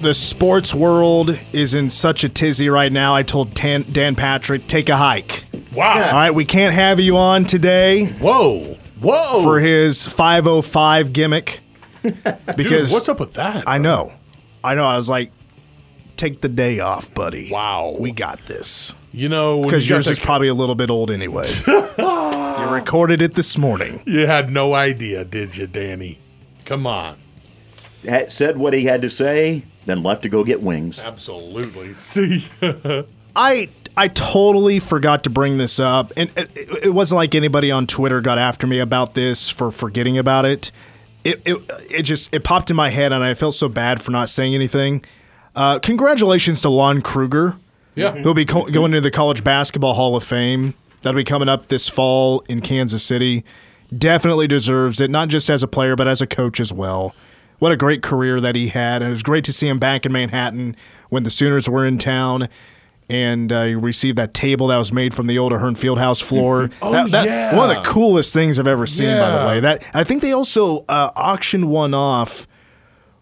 the sports world is in such a tizzy right now. I told Dan, Dan Patrick, take a hike. Wow. All right, we can't have you on today Whoa. Whoa. for his 505 gimmick because Dude, what's up with that? I know, I know. I was like, take the day off, buddy. Wow. we got this You know, because you got yours that is probably a little bit old anyway. you recorded it this morning. You had no idea, did you, Danny? Come on. Ha- said what he had to say, then left to go get wings. Absolutely. See? I I totally forgot to bring this up, and it, it, it wasn't like anybody on Twitter got after me about this for forgetting about it. It it it just it popped in my head, and I felt so bad for not saying anything. Uh, congratulations to Lon Kruger. Yeah. He'll be co- going into the College Basketball Hall of Fame. That'll be coming up this fall in Kansas City. Definitely deserves it, not just as a player, but as a coach as well. What a great career that he had. And it was great to see him back in Manhattan when the Sooners were in town. And uh, he received that table that was made from the old Ahearn Fieldhouse floor. Oh, That- that- yeah. One of the coolest things I've ever seen, by the way. That I think they also uh, auctioned one off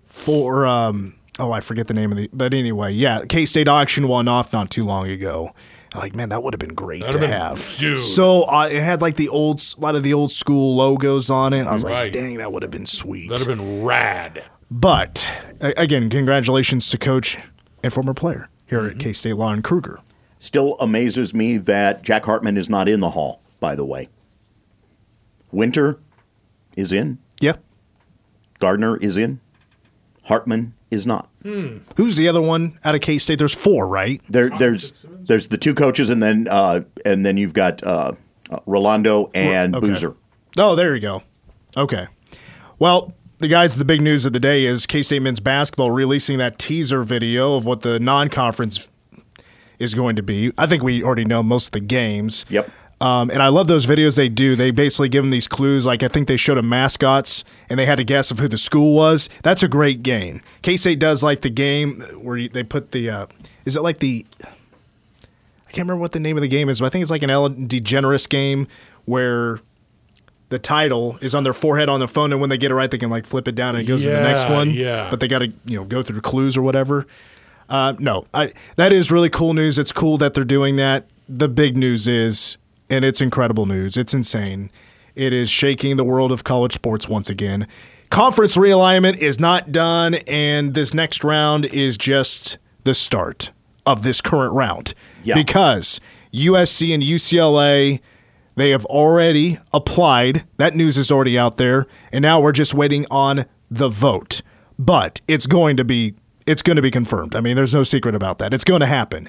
for um oh I forget the name of the but anyway yeah K State auctioned one off not too long ago. I'm like man that would have been great That'd to have been- have. dude. So uh, it had like the old a lot of the old school logos on it. I was like dang that would have been sweet. That'd have been rad. but again congratulations to coach and former player here Mm-hmm. at K State Lon Kruger. Still amazes me that Jack Hartman is not in the hall, by the way. Winter is in, Yeah. Gardner is in, Hartman is not. Who's the other one out of K State? There's four, right? There, there's there's the two coaches, and then uh, and then you've got uh, uh, Rolando and Okay. Boozer. Oh, there you go. Okay. Well, the guys, the big news of the day is K State men's basketball releasing that teaser video of what the non conference is going to be. I think we already know most of the games. Yep. Um, and I love those videos they do. They basically give them these clues. Like I think they showed them mascots, and they had to guess of who the school was. That's a great game. K State does like the game where they put the. Uh, is it like the? I can't remember what the name of the game is, but I think it's like an Ellen DeGeneres game where the title is on their forehead on the phone, and when they get it right, they can like flip it down and it goes to the next one. yeah. But they got to you know go through clues or whatever. Uh, no, I, that is really cool news. It's cool that they're doing that. The big news is, and it's incredible news. It's insane. It is shaking the world of college sports once again. Conference realignment is not done, and this next round is just the start of this current round. Yeah. Because USC and UCLA, they have already applied. That news is already out there, and now we're just waiting on the vote. But it's going to be it's going to be confirmed. I mean, there's no secret about that. It's going to happen.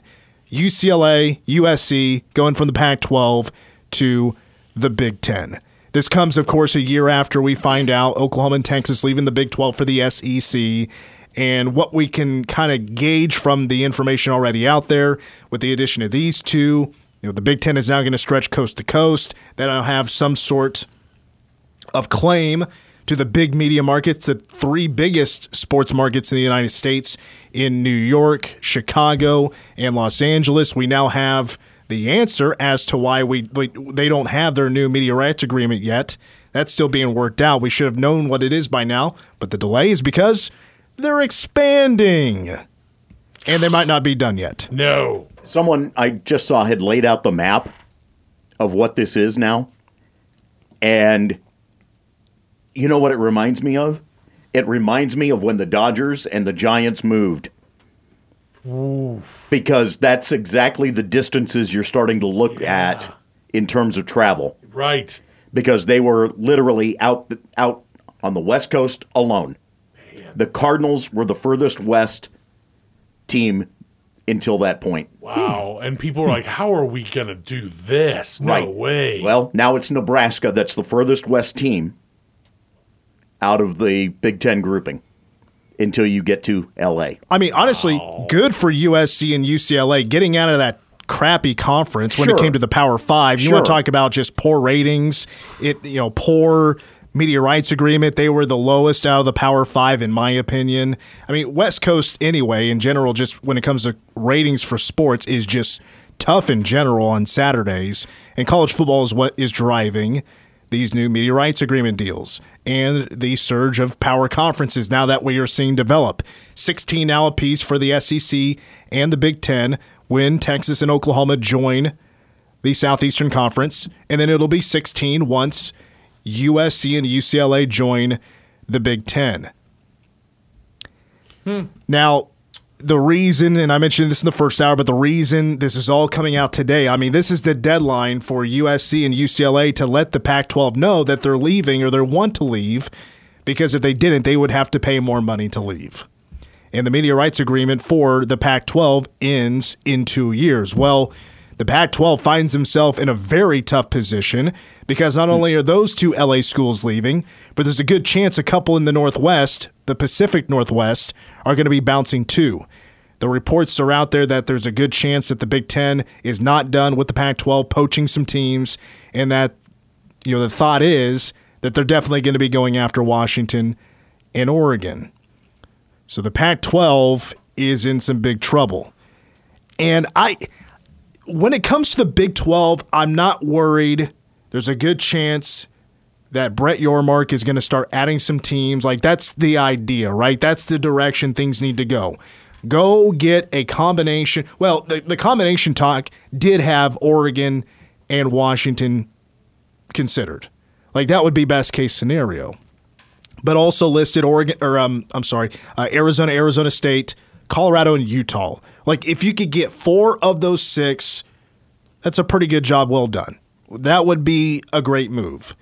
UCLA, USC going from the Pac 12 to the Big Ten. This comes, of course, a year after we find out Oklahoma and Texas leaving the Big 12 for the SEC. And what we can kind of gauge from the information already out there with the addition of these two, you know, the Big Ten is now going to stretch coast to coast. That'll have some sort of claim to the big media markets, the three biggest sports markets in the United States in New York, Chicago, and Los Angeles. We now have the answer as to why we, we they don't have their new media rights agreement yet. That's still being worked out. We should have known what it is by now, but the delay is because they're expanding. And they might not be done yet. No. Someone I just saw had laid out the map of what this is now. And you know what it reminds me of? It reminds me of when the Dodgers and the Giants moved. Because that's exactly the distances you're starting to look at in terms of travel. Right. Because they were literally out out on the West Coast alone. The Cardinals were the furthest west team until that point. Wow. And people are like, how are we going to do this? No Right. way. Well, now it's Nebraska that's the furthest west team out of the Big Ten grouping until you get to LA. I mean, honestly, oh. good for USC and UCLA getting out of that crappy conference when it came to the Power Five. You want to talk about just poor ratings? It you know poor media rights agreement. They were the lowest out of the Power Five, in my opinion. I mean, West Coast anyway, in general, just when it comes to ratings for sports, is just tough in general on Saturdays, and college football is what is driving these new media rights agreement deals and the surge of power conferences now that we are seeing develop. 16 now apiece for the SEC and the Big Ten when Texas and Oklahoma join the Southeastern Conference, and then it'll be 16 once USC and UCLA join the Big Ten. Hmm. Now, the reason, and I mentioned this in the first hour, but the reason this is all coming out today, I mean, this is the deadline for USC and UCLA to let the Pac 12 know that they're leaving or they want to leave, because if they didn't, they would have to pay more money to leave. And the media rights agreement for the Pac 12 ends in two years. Well, the Pac 12 finds himself in a very tough position because not only are those two LA schools leaving, but there's a good chance a couple in the Northwest, the Pacific Northwest, are going to be bouncing too. The reports are out there that there's a good chance that the Big Ten is not done with the Pac 12 poaching some teams, and that, you know, the thought is that they're definitely going to be going after Washington and Oregon. So the Pac 12 is in some big trouble. And I when it comes to the Big 12, I'm not worried. There's a good chance that Brett Yormark is going to start adding some teams. Like, that's the idea, right? That's the direction things need to go. Go get a combination. Well, the, the combination talk did have Oregon and Washington considered. Like, that would be best case scenario. But also listed Oregon, or um, I'm sorry, uh, Arizona, Arizona State, Colorado, and Utah. Like, if you could get four of those six, that's a pretty good job well done. That would be a great move.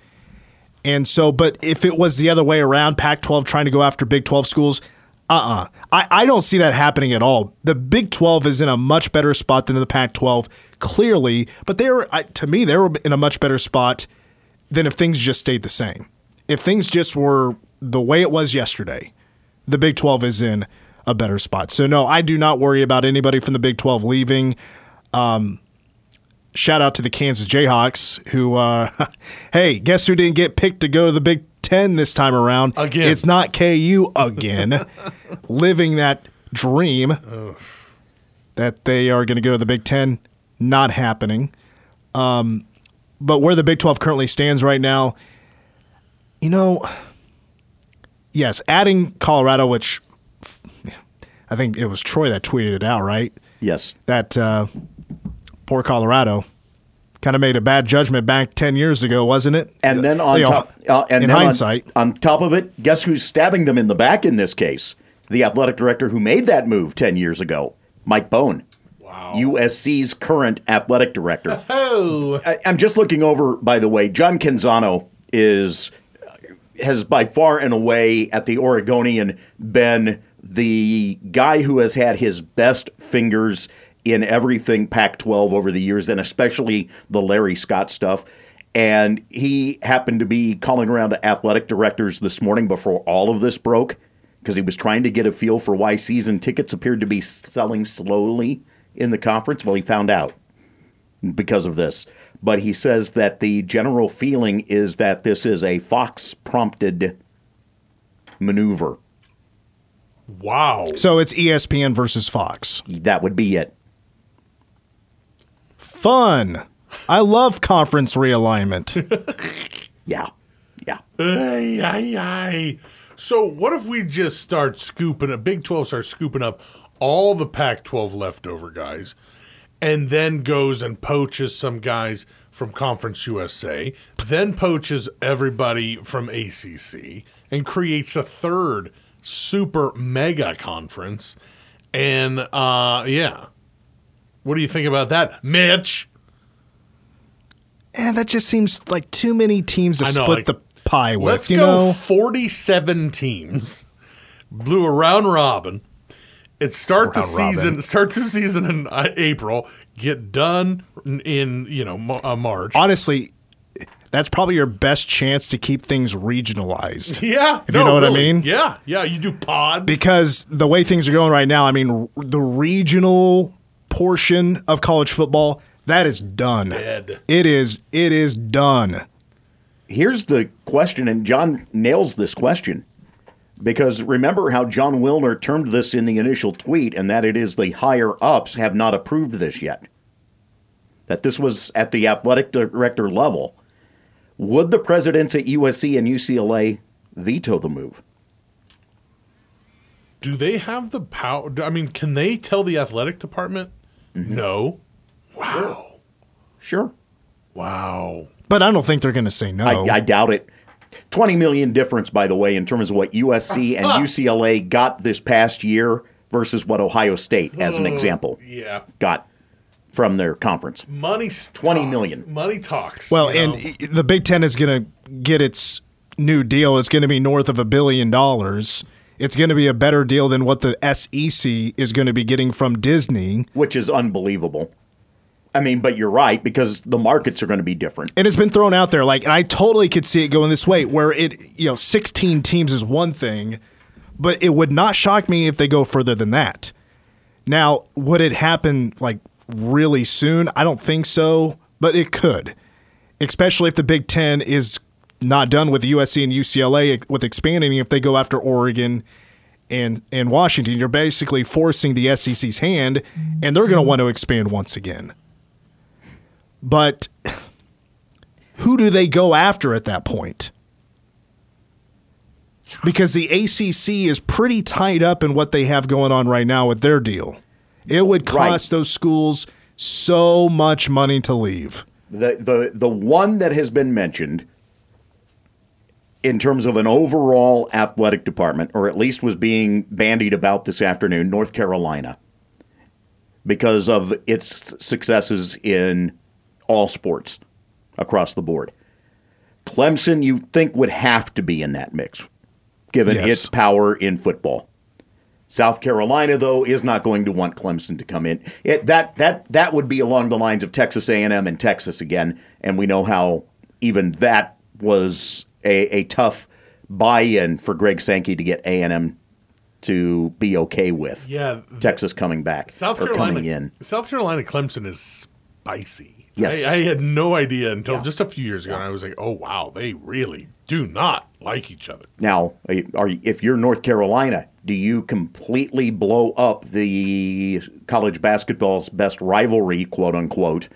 And so, but if it was the other way around, Pac 12 trying to go after Big 12 schools, uh uh I, I don't see that happening at all. The Big 12 is in a much better spot than the Pac 12, clearly, but they were, I, to me, they were in a much better spot than if things just stayed the same. If things just were the way it was yesterday, the Big 12 is in a better spot. So, no, I do not worry about anybody from the Big 12 leaving. Um, shout out to the Kansas Jayhawks, who, uh, hey, guess who didn't get picked to go to the Big 10 this time around? Again. It's not KU again, living that dream that they are going to go to the Big 10. Not happening. Um, but where the Big 12 currently stands right now, you know, yes, adding Colorado, which I think it was Troy that tweeted it out, right? Yes. That uh, poor Colorado kind of made a bad judgment back 10 years ago, wasn't it? And then on You know, top, uh, and in then on- hindsight, on, top of it, guess who's stabbing them in the back in this case? The athletic director who made that move ten years ago, Mike Bohn. Wow. USC's current athletic director. Oh, I, I'm just looking over, by the way, John Canzano is has by far and away at the Oregonian been the guy who has had his best fingers in everything Pac 12 over the years, and especially the Larry Scott stuff. And he happened to be calling around to athletic directors this morning before all of this broke because he was trying to get a feel for why season tickets appeared to be selling slowly in the conference. Well, he found out because of this. But he says that the general feeling is that this is a Fox prompted maneuver. Wow. so it's ESPN versus Fox. That would be it. Fun. I love conference realignment. Yeah. Yeah. Ay, ay, ay. So what if we just start scooping up, Big 12 starts scooping up all the Pac 12 leftover guys and then goes and poaches some guys from Conference USA, then poaches everybody from ACC and creates a third super mega conference. And uh, yeah. What do you think about that, Mitch? and that just seems like too many teams to know, split like, the pie with. Let's you go know, 47 teams. Blew a round robin. It start the season. Start the season in uh, April. Get done in, you know uh, March. honestly, that's probably your best chance to keep things regionalized. yeah, If you know what I mean. Yeah, yeah. You do pods because the way things are going right now, I mean, r- the regional portion of college football that is done. Dead. It is. It is done. Here's the question, and John nails this question. Because remember how Jon Wilner termed this in the initial tweet, and that it is the higher ups have not approved this yet. That this was at the athletic director level. Would the presidents at USC and UCLA veto the move? Do they have the power? I mean, can they tell the athletic department? Mm-hmm. No. Wow. Sure. Wow. But I don't think they're going to say no. I, I doubt it. 20 million difference, by the way, in terms of what USC and UCLA got this past year versus what Ohio State, as an oh, example, Yeah. got from their conference. Money. 20 talks. million. Money talks. well, and know? the Big Ten is going to get its new deal. It's going to be north of a billion dollars. It's going to be a better deal than what the SEC is going to be getting from Disney. which is unbelievable. I mean, but you're right because the markets are going to be different. and it's been thrown out there like and i totally could see it going this way where it you know 16 teams is one thing but it would not shock me if they go further than that now would it happen like really soon i don't think so but it could especially if the big 10 is not done with usc and ucla with expanding if they go after oregon and and washington you're basically forcing the sec's hand and they're going to want to expand once again but who do they go after at that point? Because the ACC is pretty tied up in what they have going on right now with their deal. It would cost those schools so much money to leave. The the the one that has been mentioned in terms of an overall athletic department, or at least was being bandied about this afternoon, North Carolina, because of its successes in all sports across the board. Clemson, you think would have to be in that mix, given Yes. its power in football. South Carolina, though, is not going to want Clemson to come in. It, that that that would be along the lines of Texas A&M and Texas again, and we know how even that was a, a tough buy-in for Greg Sankey to get A&M to be okay with. Yeah, th- Texas coming back South Carolina. coming in. South Carolina Clemson is spicy. Yes. I, I had no idea until Yeah. just a few years ago, and I was like, "Oh wow, they really do not like each other." Now, are you, if you're North Carolina, do you completely blow up the college basketball's best rivalry, quote unquote,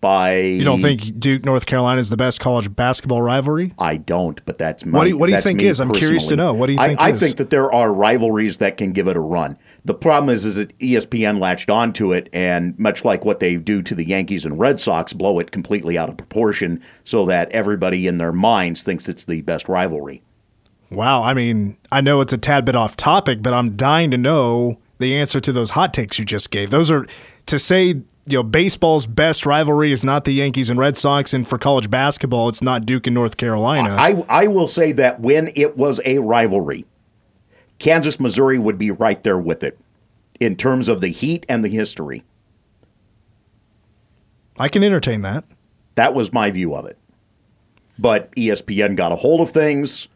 by You don't think Duke North Carolina is the best college basketball rivalry? I don't, but that's my. What do you- what do you think me is? I'm curious to know. What do you I- think I, is? think that there are rivalries that can give it a run. The problem is, is that ESPN latched onto it, and much like what they do to the Yankees and Red Sox, blow it completely out of proportion, so that everybody in their minds thinks it's the best rivalry. Wow, I mean, I know it's a tad bit off topic, but I'm dying to know the answer to those hot takes you just gave. Those are to say, you know, baseball's best rivalry is not the Yankees and Red Sox, and for college basketball, it's not Duke and North Carolina. I, I will say that when it was a rivalry, Kansas, Missouri would be right there with it in terms of the heat and the history. I can entertain that. That was my view of it. But ESPN got a hold of things,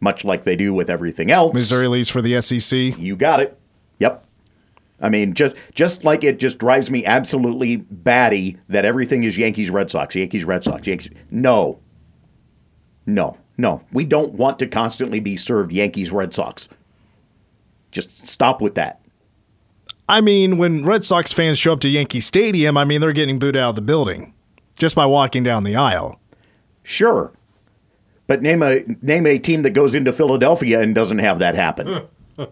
much like they do with everything else. Missouri leaves for the SEC. You got it. Yep. I mean, just just like it just drives me absolutely batty that everything is Yankees, Red Sox, Yankees, Red Sox, Yankees. No. No, no. We don't want to constantly be served Yankees, Red Sox. Just stop with that. I mean, when Red Sox fans show up to Yankee Stadium, I mean, they're getting booed out of the building just by walking down the aisle. Sure. But name a name a team that goes into Philadelphia and doesn't have that happen.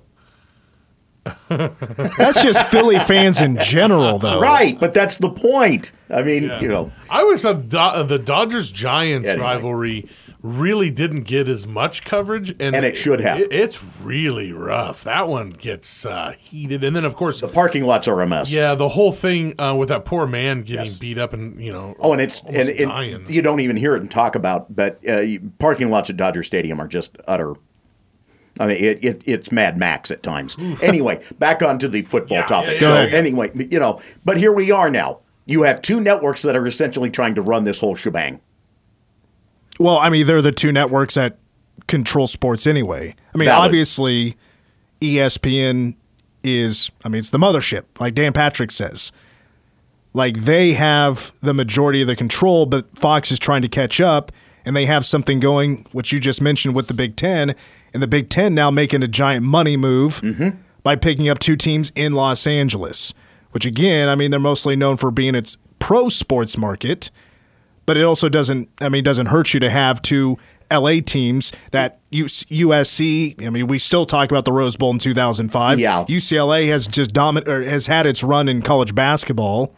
That's just Philly fans in general, though. right, but that's the point. I mean, you know, I always thought Do- the Dodgers Giants Anyway. rivalry really didn't get as much coverage, and, And it should have. it's really rough. That one gets uh, heated, and then of course, the parking lots are a mess. yeah, the whole thing uh, with that poor man getting Yes. beat up and you know, Oh, and it's and, and dying. you don't even hear it and talk about, but uh, parking lots at Dodger Stadium are just utter. I mean, it, it it's Mad Max at times. anyway, back onto the football Yeah, topic. yeah, yeah, so anyway, you know, but here we are now. You have two networks that are essentially trying to run this whole shebang. Well, I mean, they're the two networks that control sports anyway. I mean, Valid. obviously, ESPN is, I mean, it's the mothership, like Dan Patrick says. Like they have the majority of the control, but Fox is trying to catch up, and they have something going, which you just mentioned with the Big Ten, and the Big Ten now making a giant money move mm-hmm. by picking up two teams in Los Angeles, which again, I mean, they're mostly known for being its pro sports market but it also doesn't. I mean, it doesn't hurt you to have two LA teams that USC. I mean, we still talk about the Rose Bowl in 2005. Yeah. UCLA has just domin- or has had its run in college basketball.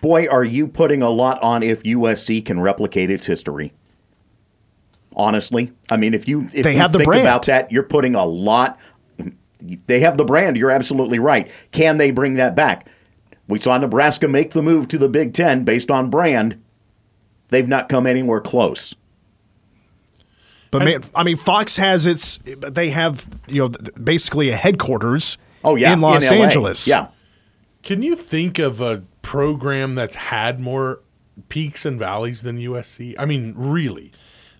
Boy, are you putting a lot on if USC can replicate its history. Honestly, I mean, if you if They you have the think brand. about that, you're putting a lot. They have the brand. You're absolutely right. Can they bring that back? We saw Nebraska make the move to the Big Ten based on brand. They've not come anywhere close. But man, I mean, Fox has its. They have you know basically a headquarters. Oh yeah, in Los LA. Angeles. Yeah, Can you think of a program that's had more peaks and valleys than USC? I mean, really,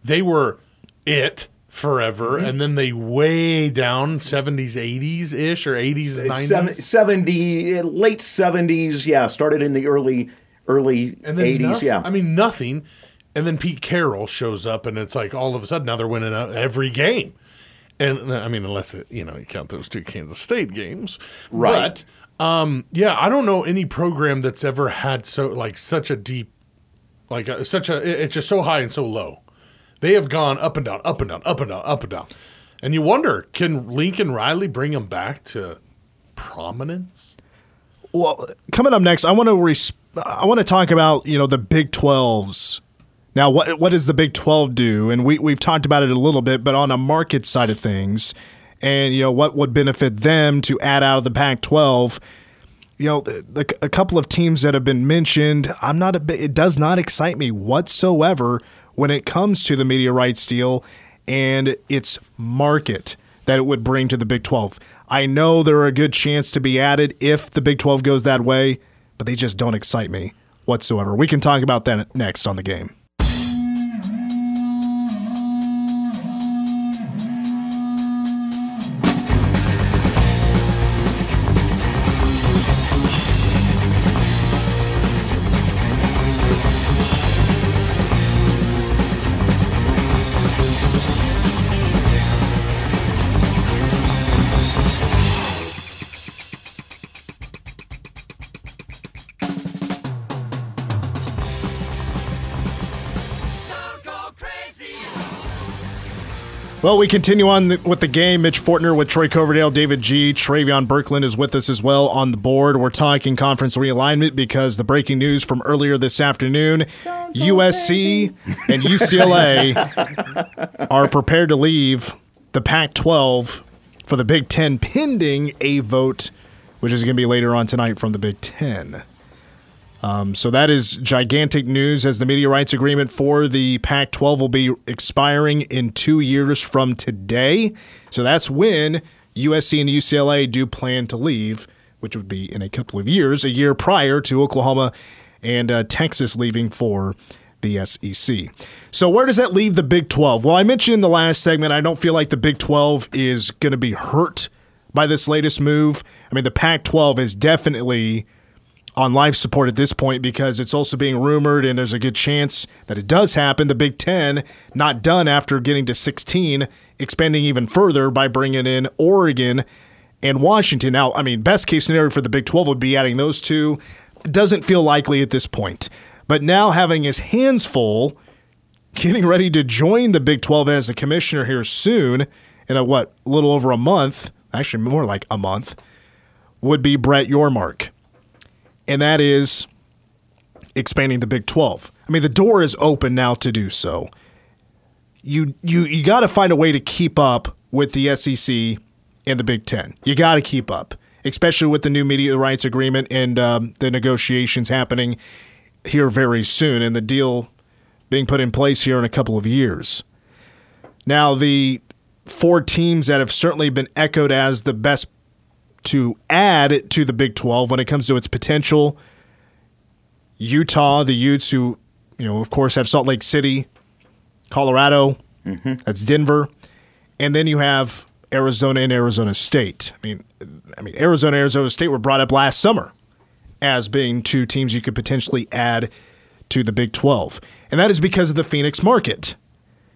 they were it forever, Mm-hmm. and then they way down seventies, eighties ish, or eighties, nineties, 70 late 70s yeah started in the early early and then 80s noth- yeah I mean, nothing. And then Pete Carroll shows up, and it's like all of a sudden now they're winning every game. And I mean, unless it, you know you count those two Kansas State games, Right. But um, yeah, I don't know any program that's ever had so like such a deep, like uh such a it's just so high and so low. They have gone up and down, up and down, up and down, up and down, and you wonder can Lincoln Riley bring them back to prominence? Well, coming up next, I want to res- I want to talk about you know the Big 12s. Now, what what does the Big 12 do? And we we've talked about it a little bit, but on a market side of things, and you know what would benefit them to add out of the Pac-12. You know, the, a couple of teams that have been mentioned. I'm not a. It does not excite me whatsoever when it comes to the media rights deal and its market that it would bring to the Big 12. I know there are a good chance to be added if the Big 12 goes that way, but they just don't excite me whatsoever. We can talk about that next on the game. Well, we continue on the, with the game. Mitch Fortner with Troy Coverdale, David G. Travion Berkland is with us as well on the board. We're talking conference realignment because the breaking news from earlier this afternoon USC and UCLA are prepared to leave the Pac 12 for the Big Ten pending a vote, which is going to be later on tonight from the Big Ten. Um, so that is gigantic news as the media rights agreement for the Pac 12 will be expiring in two years from today. So that's when USC and UCLA do plan to leave, which would be in a couple of years, a year prior to Oklahoma and uh, Texas leaving for the SEC. So where does that leave the Big 12? Well, I mentioned in the last segment, I don't feel like the Big 12 is going to be hurt by this latest move. I mean, the Pac 12 is definitely on life support at this point because it's also being rumored and there's a good chance that it does happen. The Big Ten, not done after getting to 16, expanding even further by bringing in Oregon and Washington. Now, I mean, best case scenario for the Big 12 would be adding those two. Doesn't feel likely at this point. But now having his hands full, getting ready to join the Big 12 as a commissioner here soon, in a what, little over a month, actually more like a month, would be Brett Yormark and that is expanding the Big 12. I mean, the door is open now to do so. You you you got to find a way to keep up with the SEC and the Big 10. You got to keep up, especially with the new media rights agreement and um, the negotiations happening here very soon and the deal being put in place here in a couple of years. Now, the four teams that have certainly been echoed as the best to add to the Big 12 when it comes to its potential. Utah, the Utes, who, you know, of course, have Salt Lake City, Colorado, mm-hmm. that's Denver, and then you have Arizona and Arizona State. I mean, I mean, Arizona, Arizona State were brought up last summer as being two teams you could potentially add to the Big 12, and that is because of the Phoenix market.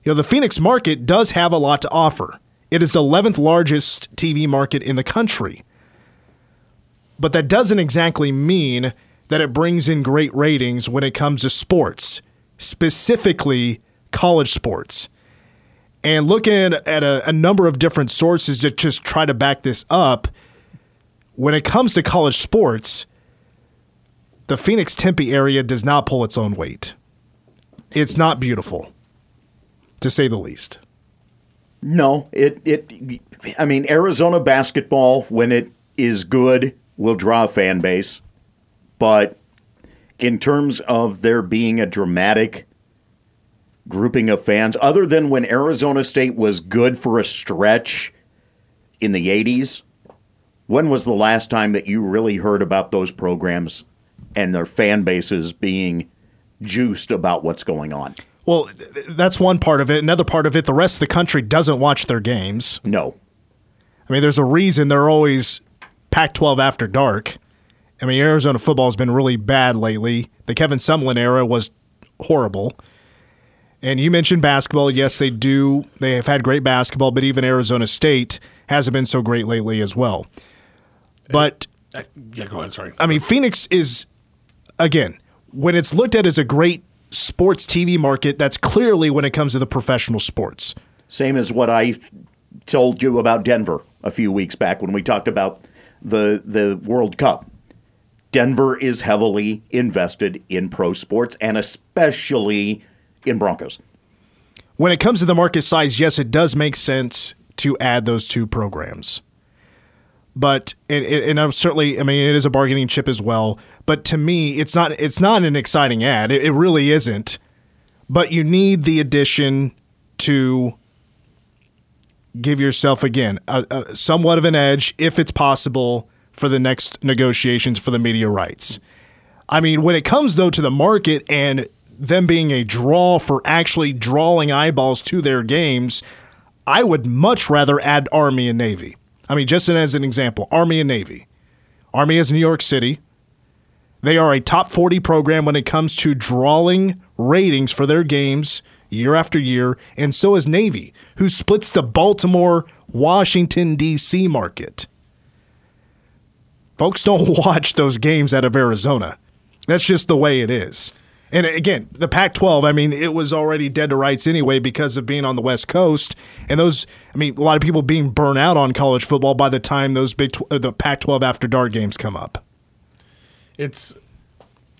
You know, the Phoenix market does have a lot to offer. It is the 11th largest TV market in the country. But that doesn't exactly mean that it brings in great ratings when it comes to sports. specifically college sports. And looking at a, a number of different sources to just try to back this up, when it comes to college sports, the Phoenix Tempe area does not pull its own weight. It's not beautiful, to say the least. No, it it. I mean, Arizona basketball when it is good will draw a fan base, but in terms of there being a dramatic grouping of fans, other than when Arizona State was good for a stretch in the '80s, when was the last time that you really heard about those programs and their fan bases being juiced about what's going on? Well, that's one part of it. Another part of it, the rest of the country doesn't watch their games. No. I mean, there's a reason they're always Pac 12 after dark. I mean, Arizona football has been really bad lately. The Kevin Sumlin era was horrible. And you mentioned basketball. Yes, they do. They have had great basketball, but even Arizona State hasn't been so great lately as well. But Uh, Yeah, go ahead. Sorry. I mean, Phoenix is, again, when it's looked at as a great sports TV market, that's clearly when it comes to the professional sports. Same as what I told you about Denver a few weeks back when we talked about the the World Cup. Denver is heavily invested in pro sports and especially in Broncos. When it comes to the market size, yes, it does make sense to add those two programs. But and, and I'm certainly, I mean, it is a bargaining chip as well. But to me, it's not it's not an exciting ad. It, it really isn't. But you need the addition to give yourself again a, a somewhat of an edge, if it's possible, for the next negotiations for the media rights. I mean, when it comes though to the market and them being a draw for actually drawing eyeballs to their games, I would much rather add Army and Navy. I mean, just as an example, Army and Navy. Army is New York City. They are a top 40 program when it comes to drawing ratings for their games year after year, and so is Navy, who splits the Baltimore, Washington, D.C. market. Folks don't watch those games out of Arizona. That's just the way it is. And again, the Pac 12, I mean, it was already dead to rights anyway because of being on the West Coast. And those, I mean, a lot of people being burnt out on college football by the time those big, tw- uh, the Pac 12 after dark games come up. it's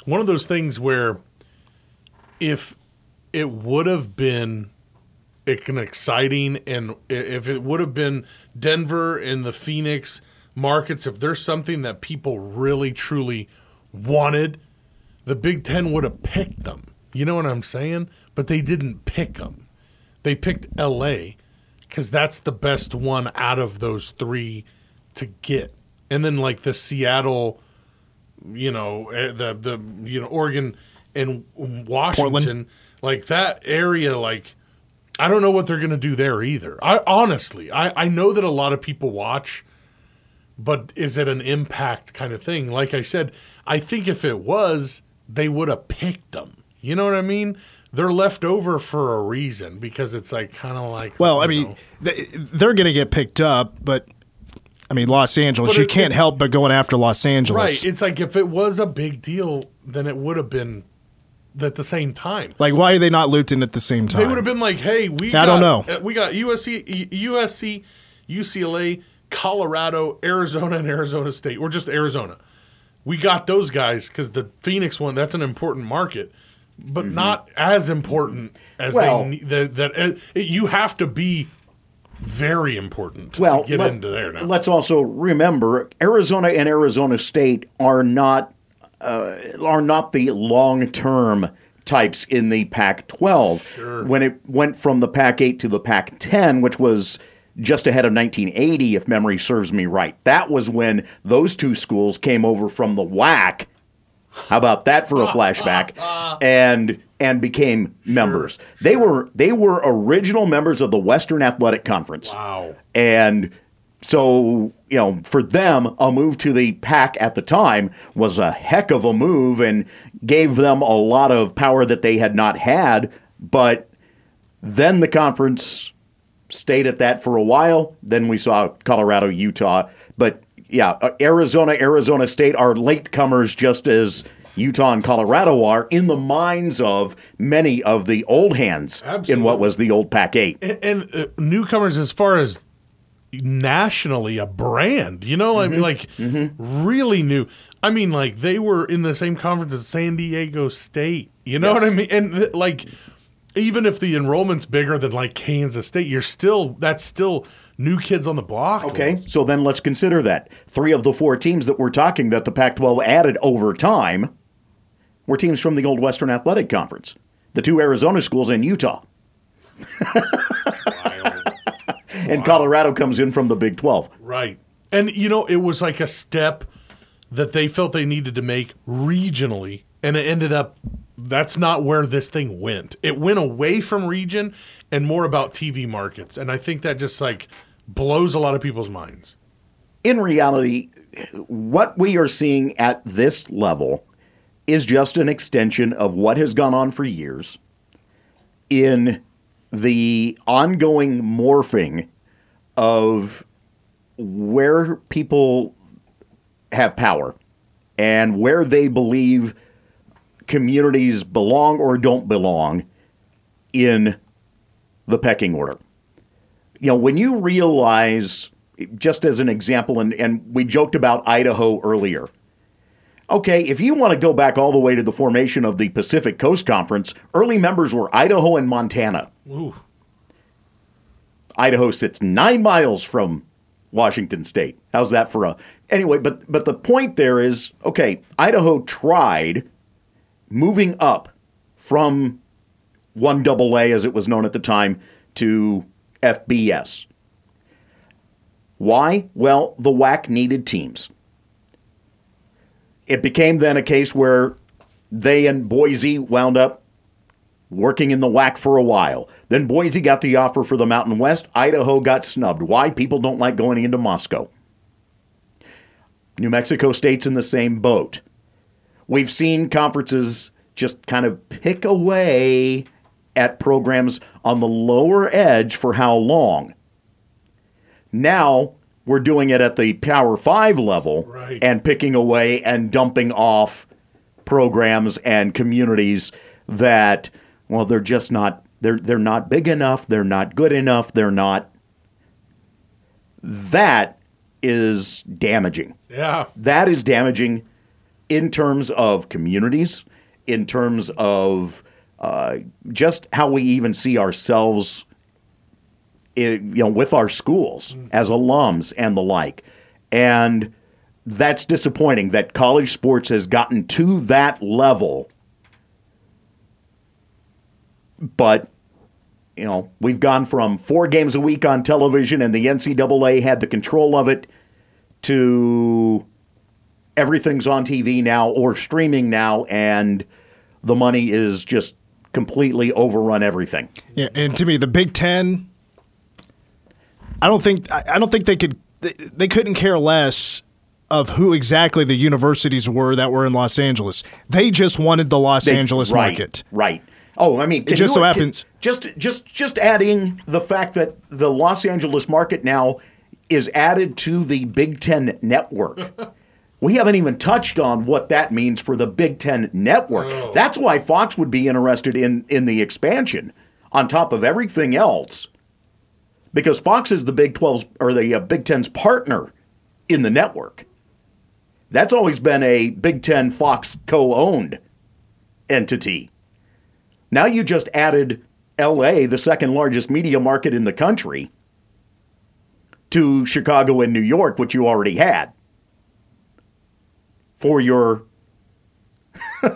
one of those things where if it would have been an exciting and if it would have been Denver and the Phoenix markets, if there's something that people really truly wanted, the Big Ten would have picked them. You know what I'm saying? But they didn't pick them. They picked LA because that's the best one out of those three to get. And then like the Seattle you know eh, the the you know Oregon and Washington Portland. Like that area like I don't know what they're going to do there either. I honestly I I know that a lot of people watch but is it an impact kind of thing? Like I said, I think if it was, they would have picked them. You know what I mean? They're left over for a reason because it's like kind of like Well, I mean, know. they're going to get picked up, but I mean, Los Angeles, But you it- can't help but going after Los Angeles. right. It's like if it was a big deal, then it would have been at the same time. Like, why are they not Luton at the same time? They would have been like, "Hey, we I got, don't know. uh, we got USC, USC, UCLA, Colorado, Arizona, and Arizona State, or just Arizona. We got those guys because the Phoenix one that's an important market, but not as important as Well- they need. That, that uh, it, you have to be very important Well, to get let, into there now. let's also remember Arizona and Arizona State are not uh, are not the long term types in the Pac-12. When it went from the Pac-8 to the Pac-10, which was just ahead of 1980, if memory serves me right, that was when those two schools came over from the WAC. How about that for a flashback? and and became members. They were they were original members of the Western Athletic Conference. Wow. And so, you know, for them, a move to the pack at the time was a heck of a move and gave them a lot of power that they had not had. But then the conference stayed at that for a while. Then we saw Colorado, Utah. But yeah, uh, Arizona, Arizona State are latecomers just as Utah and Colorado are in the minds of many of the old hands in what was the old Pac 8. and, and uh, newcomers as far as nationally a brand you know I mean, mm-hmm. like mm-hmm. really new. I mean like they were in the same conference as san diego state you know what i mean? And th- like even if the enrollment's bigger than like kansas state you're still that's still new kids on the block. Okay, so then let's consider that. Three of the four teams that we're talking that the Pac 12 added over time were teams from the old Western Athletic Conference. The two Arizona schools in Utah. And Colorado comes in from the Big 12. Right. And you know, it was like a step that they felt they needed to make regionally, and it ended up that's not where this thing went. It went away from region and more about TV markets, and I think that just like blows a lot of people's minds. in reality, what we are seeing at this level is just an extension of what has gone on for years in the ongoing morphing of where people have power and where they believe communities belong or don't belong in the pecking order you know, when you realize, just as an example, and, and we joked about Idaho earlier. Okay, if you want to go back all the way to the formation of the Pacific Coast Conference, early members were Idaho and Montana. Ooh. Idaho sits nine miles from Washington State. How's that for a anyway? But but the point there is okay. Idaho tried moving up from one double A as it was known at the time to FBS. Why? Well, the WAC needed teams. It became then a case where they and Boise wound up working in the WAC for a while. Then Boise got the offer for the Mountain West. Idaho got snubbed. Why? People don't like going into Moscow. New Mexico State's in the same boat. We've seen conferences just kind of pick away at programs on the lower edge for how long. Now we're doing it at the Power 5 level Right. and picking away and dumping off programs and communities that well they're just not they're they're not big enough, they're not good enough, they're not that is damaging. Yeah. That is damaging in terms of communities, in terms of uh, just how we even see ourselves, i- you know, with our schools as alums and the like. And that's disappointing that college sports has gotten to that level. But you know, we've gone from four games a week on television, and the NCAA had the control of it, to everything's on TV now or streaming now, and the money is just completely overrun everything. Yeah, and to me, the Big Ten. I don't think I don't think they could. They, they couldn't care less of who exactly the universities were that were in Los Angeles. They just wanted the Los They- Angeles right, market. Right. Oh, I mean, can just you- so can- happens- just just just adding the fact that the Los Angeles market now is added to the Big Ten network. we haven't even touched on what that means for the Big Ten network. That's why Fox would be interested in in the expansion on top of everything else, because Fox is the Big 12's or the uh, Big Ten's partner in the network. That's always been a Big Ten Fox co-owned entity. Now you just added LA, the second largest media market in the country, to Chicago and New York, which you already had. For your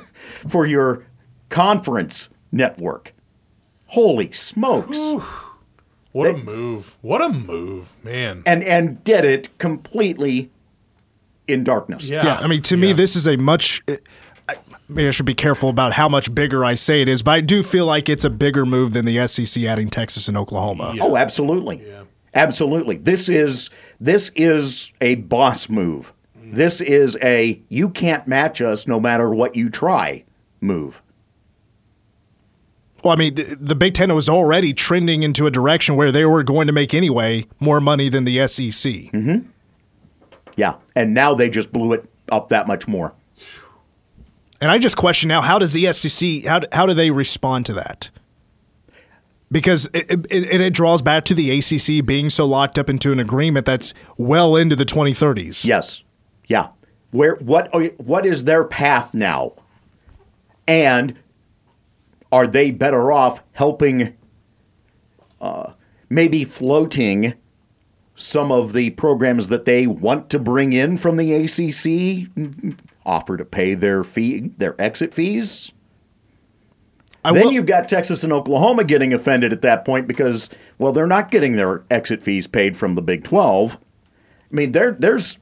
for your conference network. Holy smokes. What a move. What a move, man. And and did it completely in darkness. Yeah. Yeah, I mean, to me, this is a much. I, maybe I should be careful about how much bigger I say it is, but I do feel like it's a bigger move than the SEC adding Texas and Oklahoma. Oh, absolutely. Yeah. Absolutely. This is this is a boss move. This is a you can't match us no matter what you try move. Well, I mean, the, the Big Ten was already trending into a direction where they were going to make anyway more money than the SEC. Mm-hmm. Yeah. And now they just blew it up that much more. And I just question now: How does the SEC? How how do they respond to that? Because it, it, it, draws back to the ACC being so locked up into an agreement that's well into the 2030s. Yes. Yeah. Where what what is their path now? And are they better off helping uh, maybe floating some of the programs that they want to bring in from the ACC offer to pay their fee their exit fees? I then will- you've got Texas and Oklahoma getting offended at that point because, well, they're not getting their exit fees paid from the Big 12. I mean, there, there's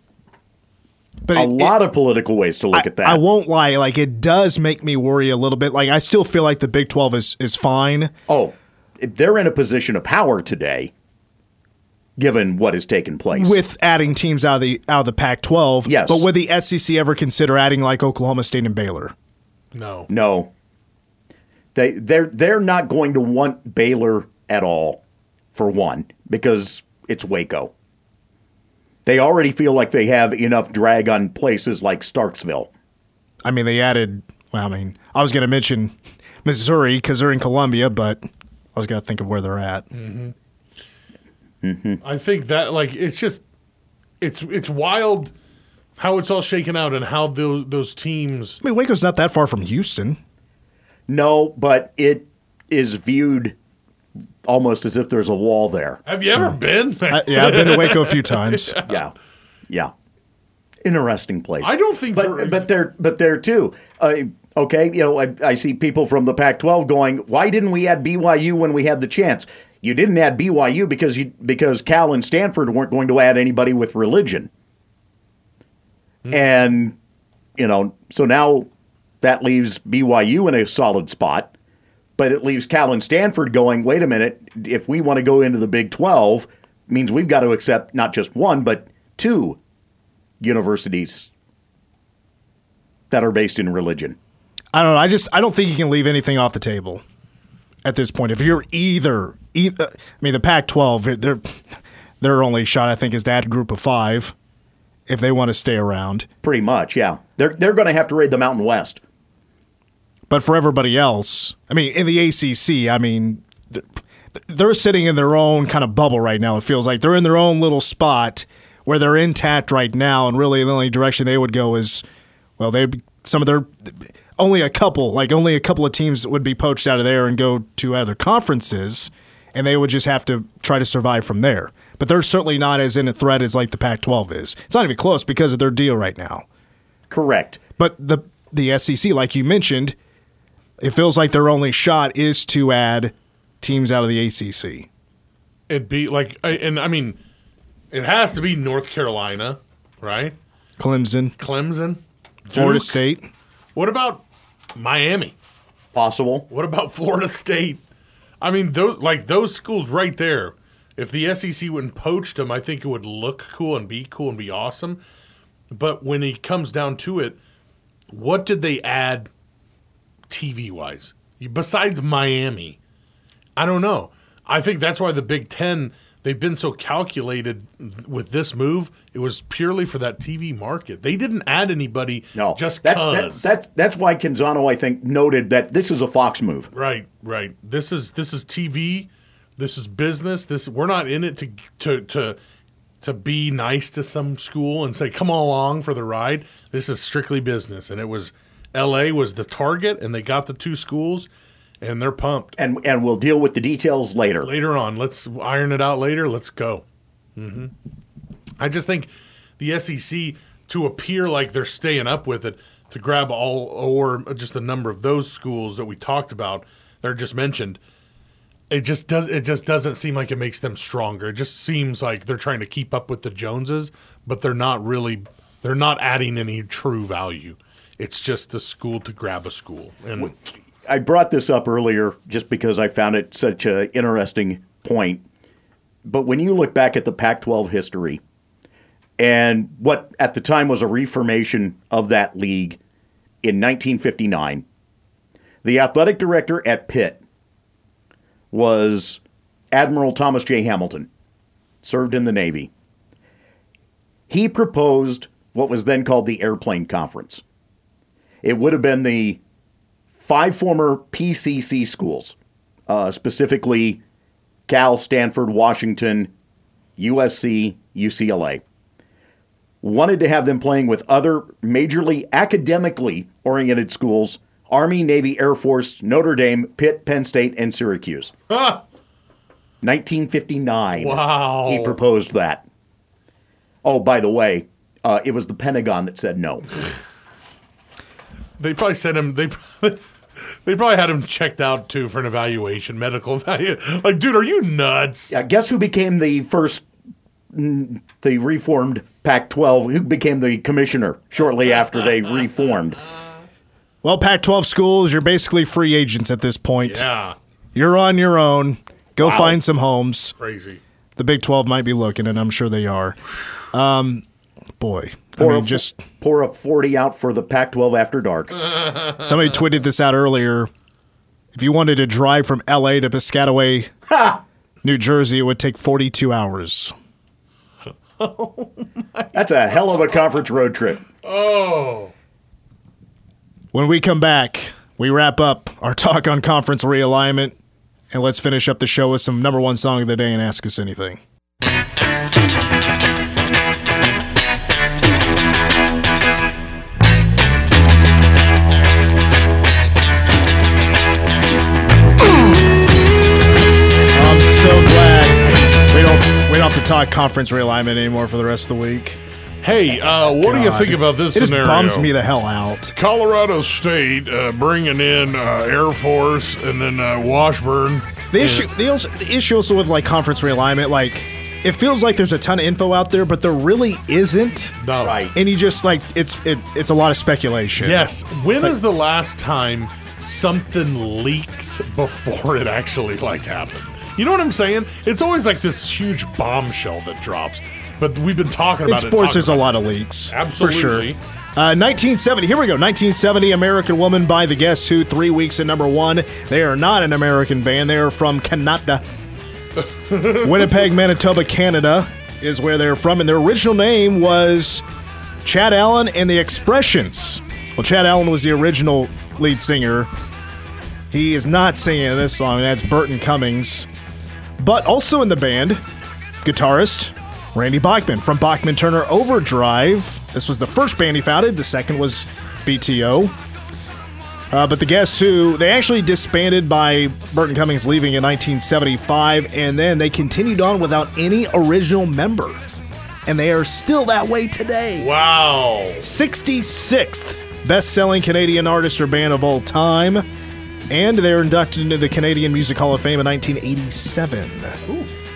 but a it- it- lot of political ways to look I, at that. I won't lie; like it does make me worry a little bit. Like I still feel like the Big 12 is is fine. oh, they're in a position of power today, given what has taken place. with adding teams out of the out of the Pac-12. Yes. but would the SEC ever consider adding like Oklahoma State and Baylor? No. no, they they're they're not going to want Baylor at all, for one, because it's Waco. They already feel like they have enough drag on places like Starkville. I mean, they added. Well, I mean, I was going to mention Missouri because they're in Columbia, but I was going to think of where they're at. Mm-hmm. I think that like it's just it's it's wild how it's all shaken out and how those those teams I mean, Waco's not that far from Houston. No, but it is viewed almost as if there's a wall there. Have you ever been? I, yeah, I've been to Waco a few times. Yeah, yeah. Interesting place. I don't think but there- but there but there too. Uh, okay, you know, I, I see people from the Pac-12 going, "Why didn't we add BYU when we had the chance?" You didn't add BYU because you because Cal and Stanford weren't going to add anybody with religion, hmm. and you know, so now that leaves BYU in a solid spot. But it leaves Cal and Stanford going, wait a minute, if we want to go into the Big 12, means we've got to accept not just one, but two universities that are based in religion. I don't know. I just I don't think you can leave anything off the table at this point. If you're either, either uh, I mean, the Pac-12, their their only shot I think is to add a group of five if they want to stay around. Pretty much, yeah. They're, they're going to have to raid the Mountain West. But for everybody else, I mean, in the ACC, I mean, th- they're sitting in their own kind of bubble right now. It feels like they're in their own little spot where they're intact right now, and really the only direction they would go is, well, they some of their only a couple, like only a couple of teams would be poached out of there and go to other conferences, and they would just have to try to survive from there. But they're certainly not as in a threat as like the Pac-12 is. It's not even close because of their deal right now. Correct. But the the SEC, like you mentioned, it feels like their only shot is to add teams out of the ACC. it'd be like and I mean it has to be North Carolina, right? Clemson, Clemson, Florida State. What about Miami? Possible. What about Florida State? I mean, those like those schools right there. If the SEC went and poached them, I think it would look cool and be cool and be awesome. But when it comes down to it, what did they add TV wise besides Miami? I don't know. I think that's why the Big Ten they've been so calculated with this move. It was purely for that TV market. They didn't add anybody No. just that, that, cause. that, that's why Canzano, I think, noted that this is a Fox move. Right, right. This is this is TV. This is business. This we're not in it to to to to be nice to some school and say come along for the ride. This is strictly business, and it was L.A. was the target, and they got the two schools, and they're pumped. And, and we'll deal with the details later. Later on, let's iron it out later. Let's go. hmm I just think the SEC to appear like they're staying up with it to grab all or just a number of those schools that we talked about that are just mentioned. It just does. It just doesn't seem like it makes them stronger. It just seems like they're trying to keep up with the Joneses, but they're not really. They're not adding any true value. It's just the school to grab a school, and I brought this up earlier just because I found it such an interesting point. But when you look back at the Pac 12 history and what at the time was a reformation of that league in 1959, the athletic director at Pitt was Admiral Thomas J. Hamilton, served in the Navy. He proposed what was then called the Airplane Conference. It would have been the five former PCC schools, uh, specifically Cal, Stanford, Washington, USC, UCLA. Wanted to have them playing with other majorly academically oriented schools Army, Navy, Air Force, Notre Dame, Pitt, Penn State, and Syracuse. 1959. Wow. He proposed that. Oh, by the way, uh, it was the Pentagon that said no. They probably sent him. They probably, they probably had him checked out too for an evaluation, medical value. Like, dude, are you nuts? Uh, guess who became the first, the reformed Pac 12? Who became the commissioner shortly after they reformed? Well, Pac 12 schools, you're basically free agents at this point. Yeah, You're on your own. Go Wow. find some homes. crazy. The Big 12 might be looking, and I'm sure they are. Um, boy, I mean, just pour up 40 out for the Pac 12 after dark. somebody tweeted this out earlier. If you wanted to drive from LA to Piscataway, New Jersey, it would take 42 hours. Oh That's a hell of a conference road trip. Oh, When we come back, we wrap up our talk on conference realignment, and let's finish up the show with some number one song of the day and ask us anything. Talk conference realignment anymore for the rest of the week. hey, uh, what do you think about this It just scenario? bums me the hell out. Colorado State uh, bringing in uh, Air Force and then uh, Washburn. The issue, the, also, the issue also with like conference realignment, like it feels like there's a ton of info out there, but there really isn't. No. Right. And you just like it's it, it's a lot of speculation. Yes. When When is the last time something leaked before it actually like happened? You know what I'm saying? It's always like this huge bombshell that drops. But we've been talking about it. sports, there's a lot of leaks. Absolutely. For sure. Uh, 1970. Here we go. 1970. American Woman by the Guess Who. Three weeks at number one. They are not an American band. They are from Canada. Winnipeg, Manitoba, Canada is where they're from, and their original name was Chad Allan and the Expressions. Well, Chad Allan was the original lead singer. He is not singing this song. That's Burton Cummings. But also in the band, guitarist Randy Bachman from Bachman Turner Overdrive. This was the first band he founded. The second was BTO. Uh, but the Guess Who, they actually disbanded by Burton Cummings leaving in 1975, and then they continued on without any original member. And they are still that way today. Wow. 66th best selling Canadian artist or band of all time. And they were inducted into the Canadian Music Hall of Fame in 1987.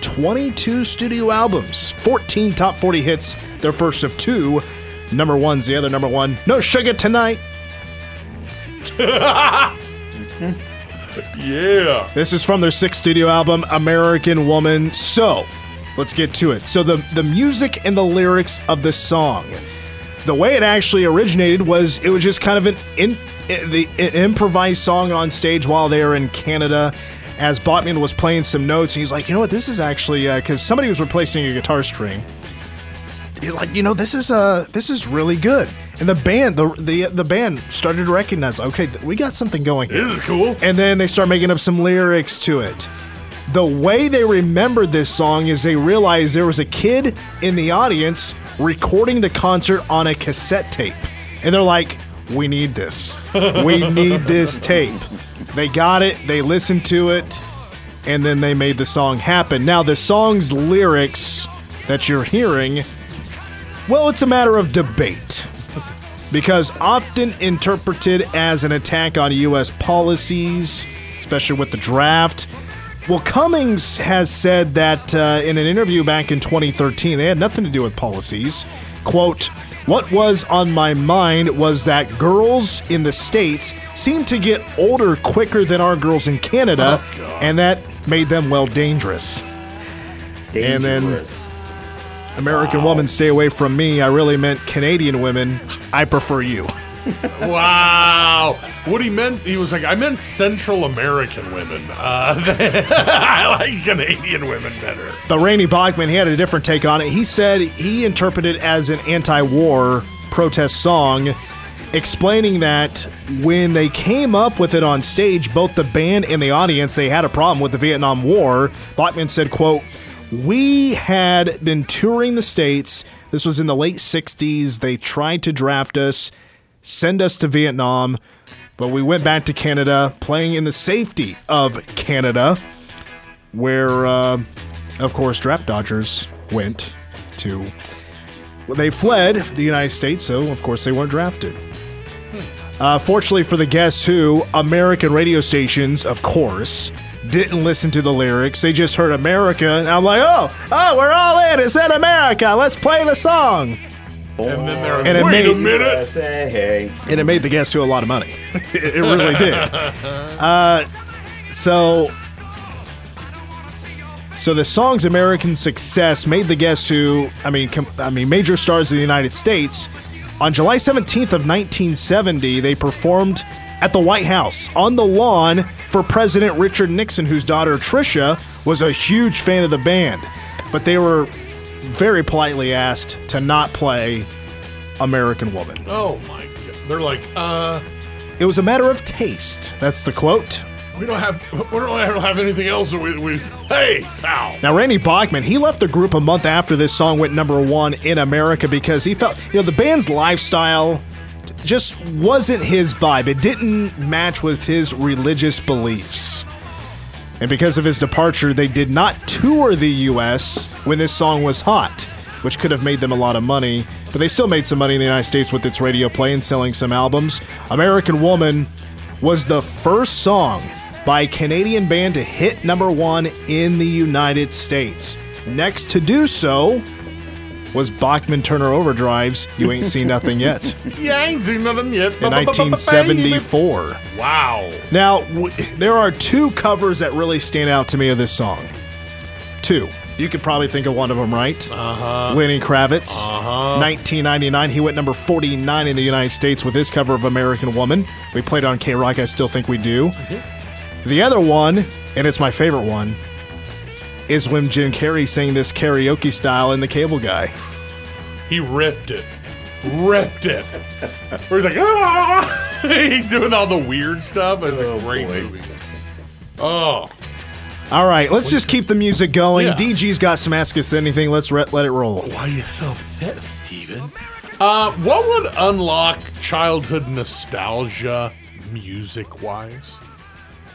22 studio albums, 14 top 40 hits, their first of two. Number one's the other number one. No Sugar Tonight. Yeah. This is from their sixth studio album, American Woman. So, let's get to it. So, the, the music and the lyrics of the song. The way it actually originated was it was just kind of an, in, the, improvised song on stage while they were in Canada. As Bachman was playing some notes, he's like, you know what, this is actually because somebody was replacing a guitar string. He's like, you know, this is uh, this is really good. And the band, the the the band started to recognize, okay, we got something going here. This is cool. And then they start making up some lyrics to it. The way they remembered this song is they realized there was a kid in the audience recording the concert on a cassette tape. And they're like, we need this. We need this tape. They got it, they listened to it, and then they made the song happen. Now, the song's lyrics that you're hearing, well, it's a matter of debate because often interpreted as an attack on U.S. policies, especially with the draft. Well, Cummings has said that uh, in an interview back in 2013, they had nothing to do with policies. Quote, what was on my mind was that girls in the States seem to get older quicker than our girls in Canada, oh, and that made them, well, dangerous. dangerous. And then-. American woman, stay away from me. I really meant Canadian women. I prefer you. Wow. What he meant, he was like, I meant Central American women. Uh, I like Canadian women better. But Randy Bachman, he had a different take on it. He said he interpreted it as an anti-war protest song. explaining that when they came up with it on stage, both the band and the audience, they had a problem with the Vietnam War. Bachman said, quote, we had been touring the States. This was in the late 60s. They tried to draft us, send us to Vietnam, but we went back to Canada, playing in the safety of Canada, where, uh, of course, draft dodgers went to. Well, they fled the United States, so of course they weren't drafted. Uh, fortunately for the Guess Who, American radio stations, of course, didn't listen to the lyrics. They just heard America, and I'm like, oh, oh, we're all in. It's in America. Let's play the song. And then they're And it wait made- a minute. Hey. and it made the Guess Who a lot of money. it, it really did. Uh, so, so the song's American success made the Guess Who. I mean, com- I mean, major stars of the United States. On July 17th of 1970, they performed at the White House on the lawn for President Richard Nixon, whose daughter Tricia was a huge fan of the band. But they were very politely asked to not play American Woman. Oh my god. They're like, uh, It was a matter of taste. That's the quote. we don't have we don't have anything else. We, we hey. Now, Randy Bachman, he left the group a month after this song went number one in America because he felt, you know, the band's lifestyle just wasn't his vibe. It didn't match with his religious beliefs. And because of his departure, they did not tour the US when this song was hot, which could have made them a lot of money. But they still made some money in the United States with its radio play and selling some albums. American Woman was the first song by a Canadian band to hit number one in the United States. Next to do so was Bachman Turner Overdrive's You Ain't Seen Nothing Yet You ain't seen nothing yet. in 1974. Wow. Now, w- there are two covers that really stand out to me of this song. Two. You could probably think of one of them, right? Uh-huh. Lenny Kravitz. Uh-huh. 1999. He went number 49 in the United States with his cover of American Woman. We played on K Rock. I still think we do. The other one, and it's my favorite one, is when Jim Carrey sang this karaoke style in The Cable Guy. He ripped it. Ripped it. Where he's like, ah! he's doing all the weird stuff. It's a great boy. movie. Oh, All right, let's just keep the music going. Yeah. DG's got some Ask Us Anything. Let's re- let it roll. why you so upset, Steven? Uh, what would unlock childhood nostalgia music-wise?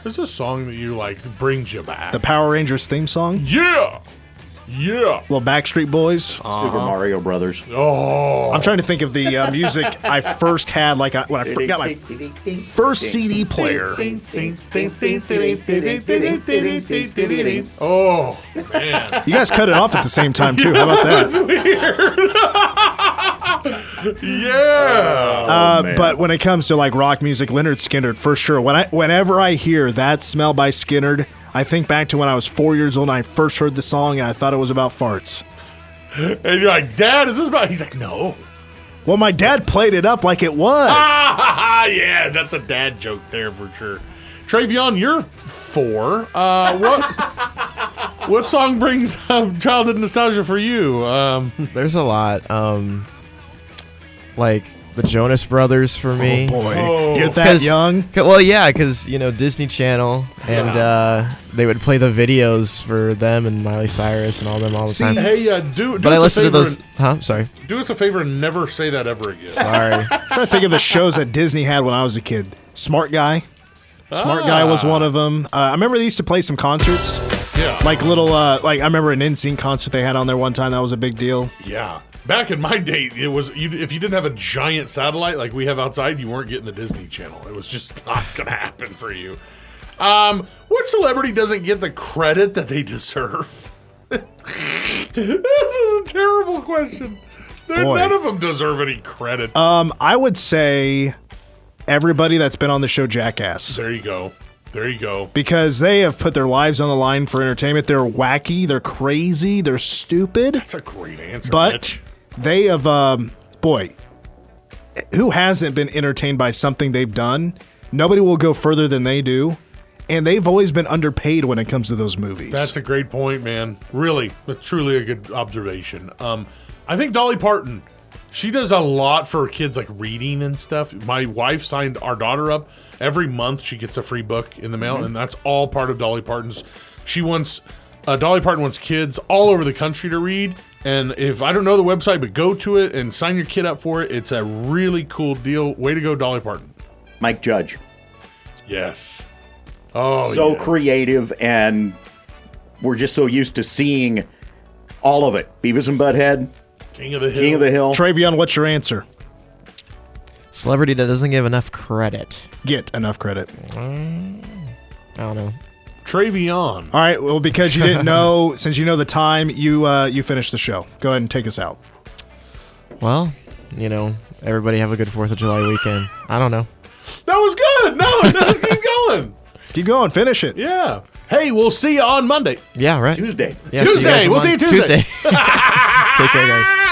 There's a song that you like brings you back. The Power Rangers theme song. yeah, yeah. Little Backstreet Boys. Super Mario Brothers. Oh, I'm trying to think of the uh, music I first had, like I, when I got my first CD player. oh man. You guys cut it off at the same time too. How about that? Yeah. Uh, man. but when it comes to like rock music, Lynyrd Skynyrd for sure. When I, whenever I hear that smell by Skynyrd, I think back to when I was four years old and I first heard the song and I thought it was about farts. and you're like, Dad, is this about? He's like, No. Well, my dad played it up like it was. yeah, that's a dad joke there for sure. Travion, you're four. Uh, what what song brings up childhood nostalgia for you? Um, There's a lot. Um, like the Jonas Brothers for me. Oh Boy, Oh. you're that 'Cause- young. 'cause- Well, yeah, because you know Disney Channel, and Yeah. uh, they would play the videos for them and Miley Cyrus and all them all the See, time. hey, uh, do, do But I us a listened to favor those. Huh? Sorry. do us a favor and never say that ever again. Sorry. I'm trying to think of the shows that Disney had when I was a kid. Smart Guy. Smart Guy was one of them. Uh, I remember they used to play some concerts, Yeah, like little, uh, like I remember an NSYNC concert they had on there one time. That was a big deal. yeah. Back in my day, it was you, if you didn't have a giant satellite like we have outside, you weren't getting the Disney Channel. It was just not gonna happen for you. Um, what celebrity doesn't get the credit that they deserve? this is a terrible question. None of them deserve any credit. Um, I would say everybody that's been on the show Jackass there you go. There you go. because they have put their lives on the line for entertainment. They're wacky, they're crazy, they're stupid, That's a great answer. but Mitch. They have, um, boy, who hasn't been entertained by something they've done? Nobody will go further than they do. And they've always been underpaid when it comes to those movies. That's a great point, man. Really, that's truly a good observation. Um, I think Dolly Parton She does a lot for kids, like reading and stuff. My wife signed our daughter up. Every month, she gets a free book in the mail, and that's all part of Dolly Parton's. She wants uh, Dolly Parton wants kids all over the country to read. And if I don't know the website, but go to it and sign your kid up for it. It's a really cool deal. Way to go, Dolly Parton. Mike Judge. Yes. Oh, so yeah. creative, and we're just so used to seeing all of it. Beavis and Butthead, King of the Hill. King of the Hill. Travion, what's your answer? Celebrity that doesn't give enough credit. Get enough credit. Mm, I don't know. Travion. All right. Well, because you didn't know, since you know the time, you uh, you finish the show. Go ahead and take us out. Well, you know, everybody have a good Fourth of July weekend. I don't know. That was good. No, no, keep going. Keep going. Finish it. Yeah. Hey, we'll see you on Monday. Yeah, right. Tuesday. Yeah, Tuesday. guys We'll see you Tuesday. Tuesday. Take care, guys.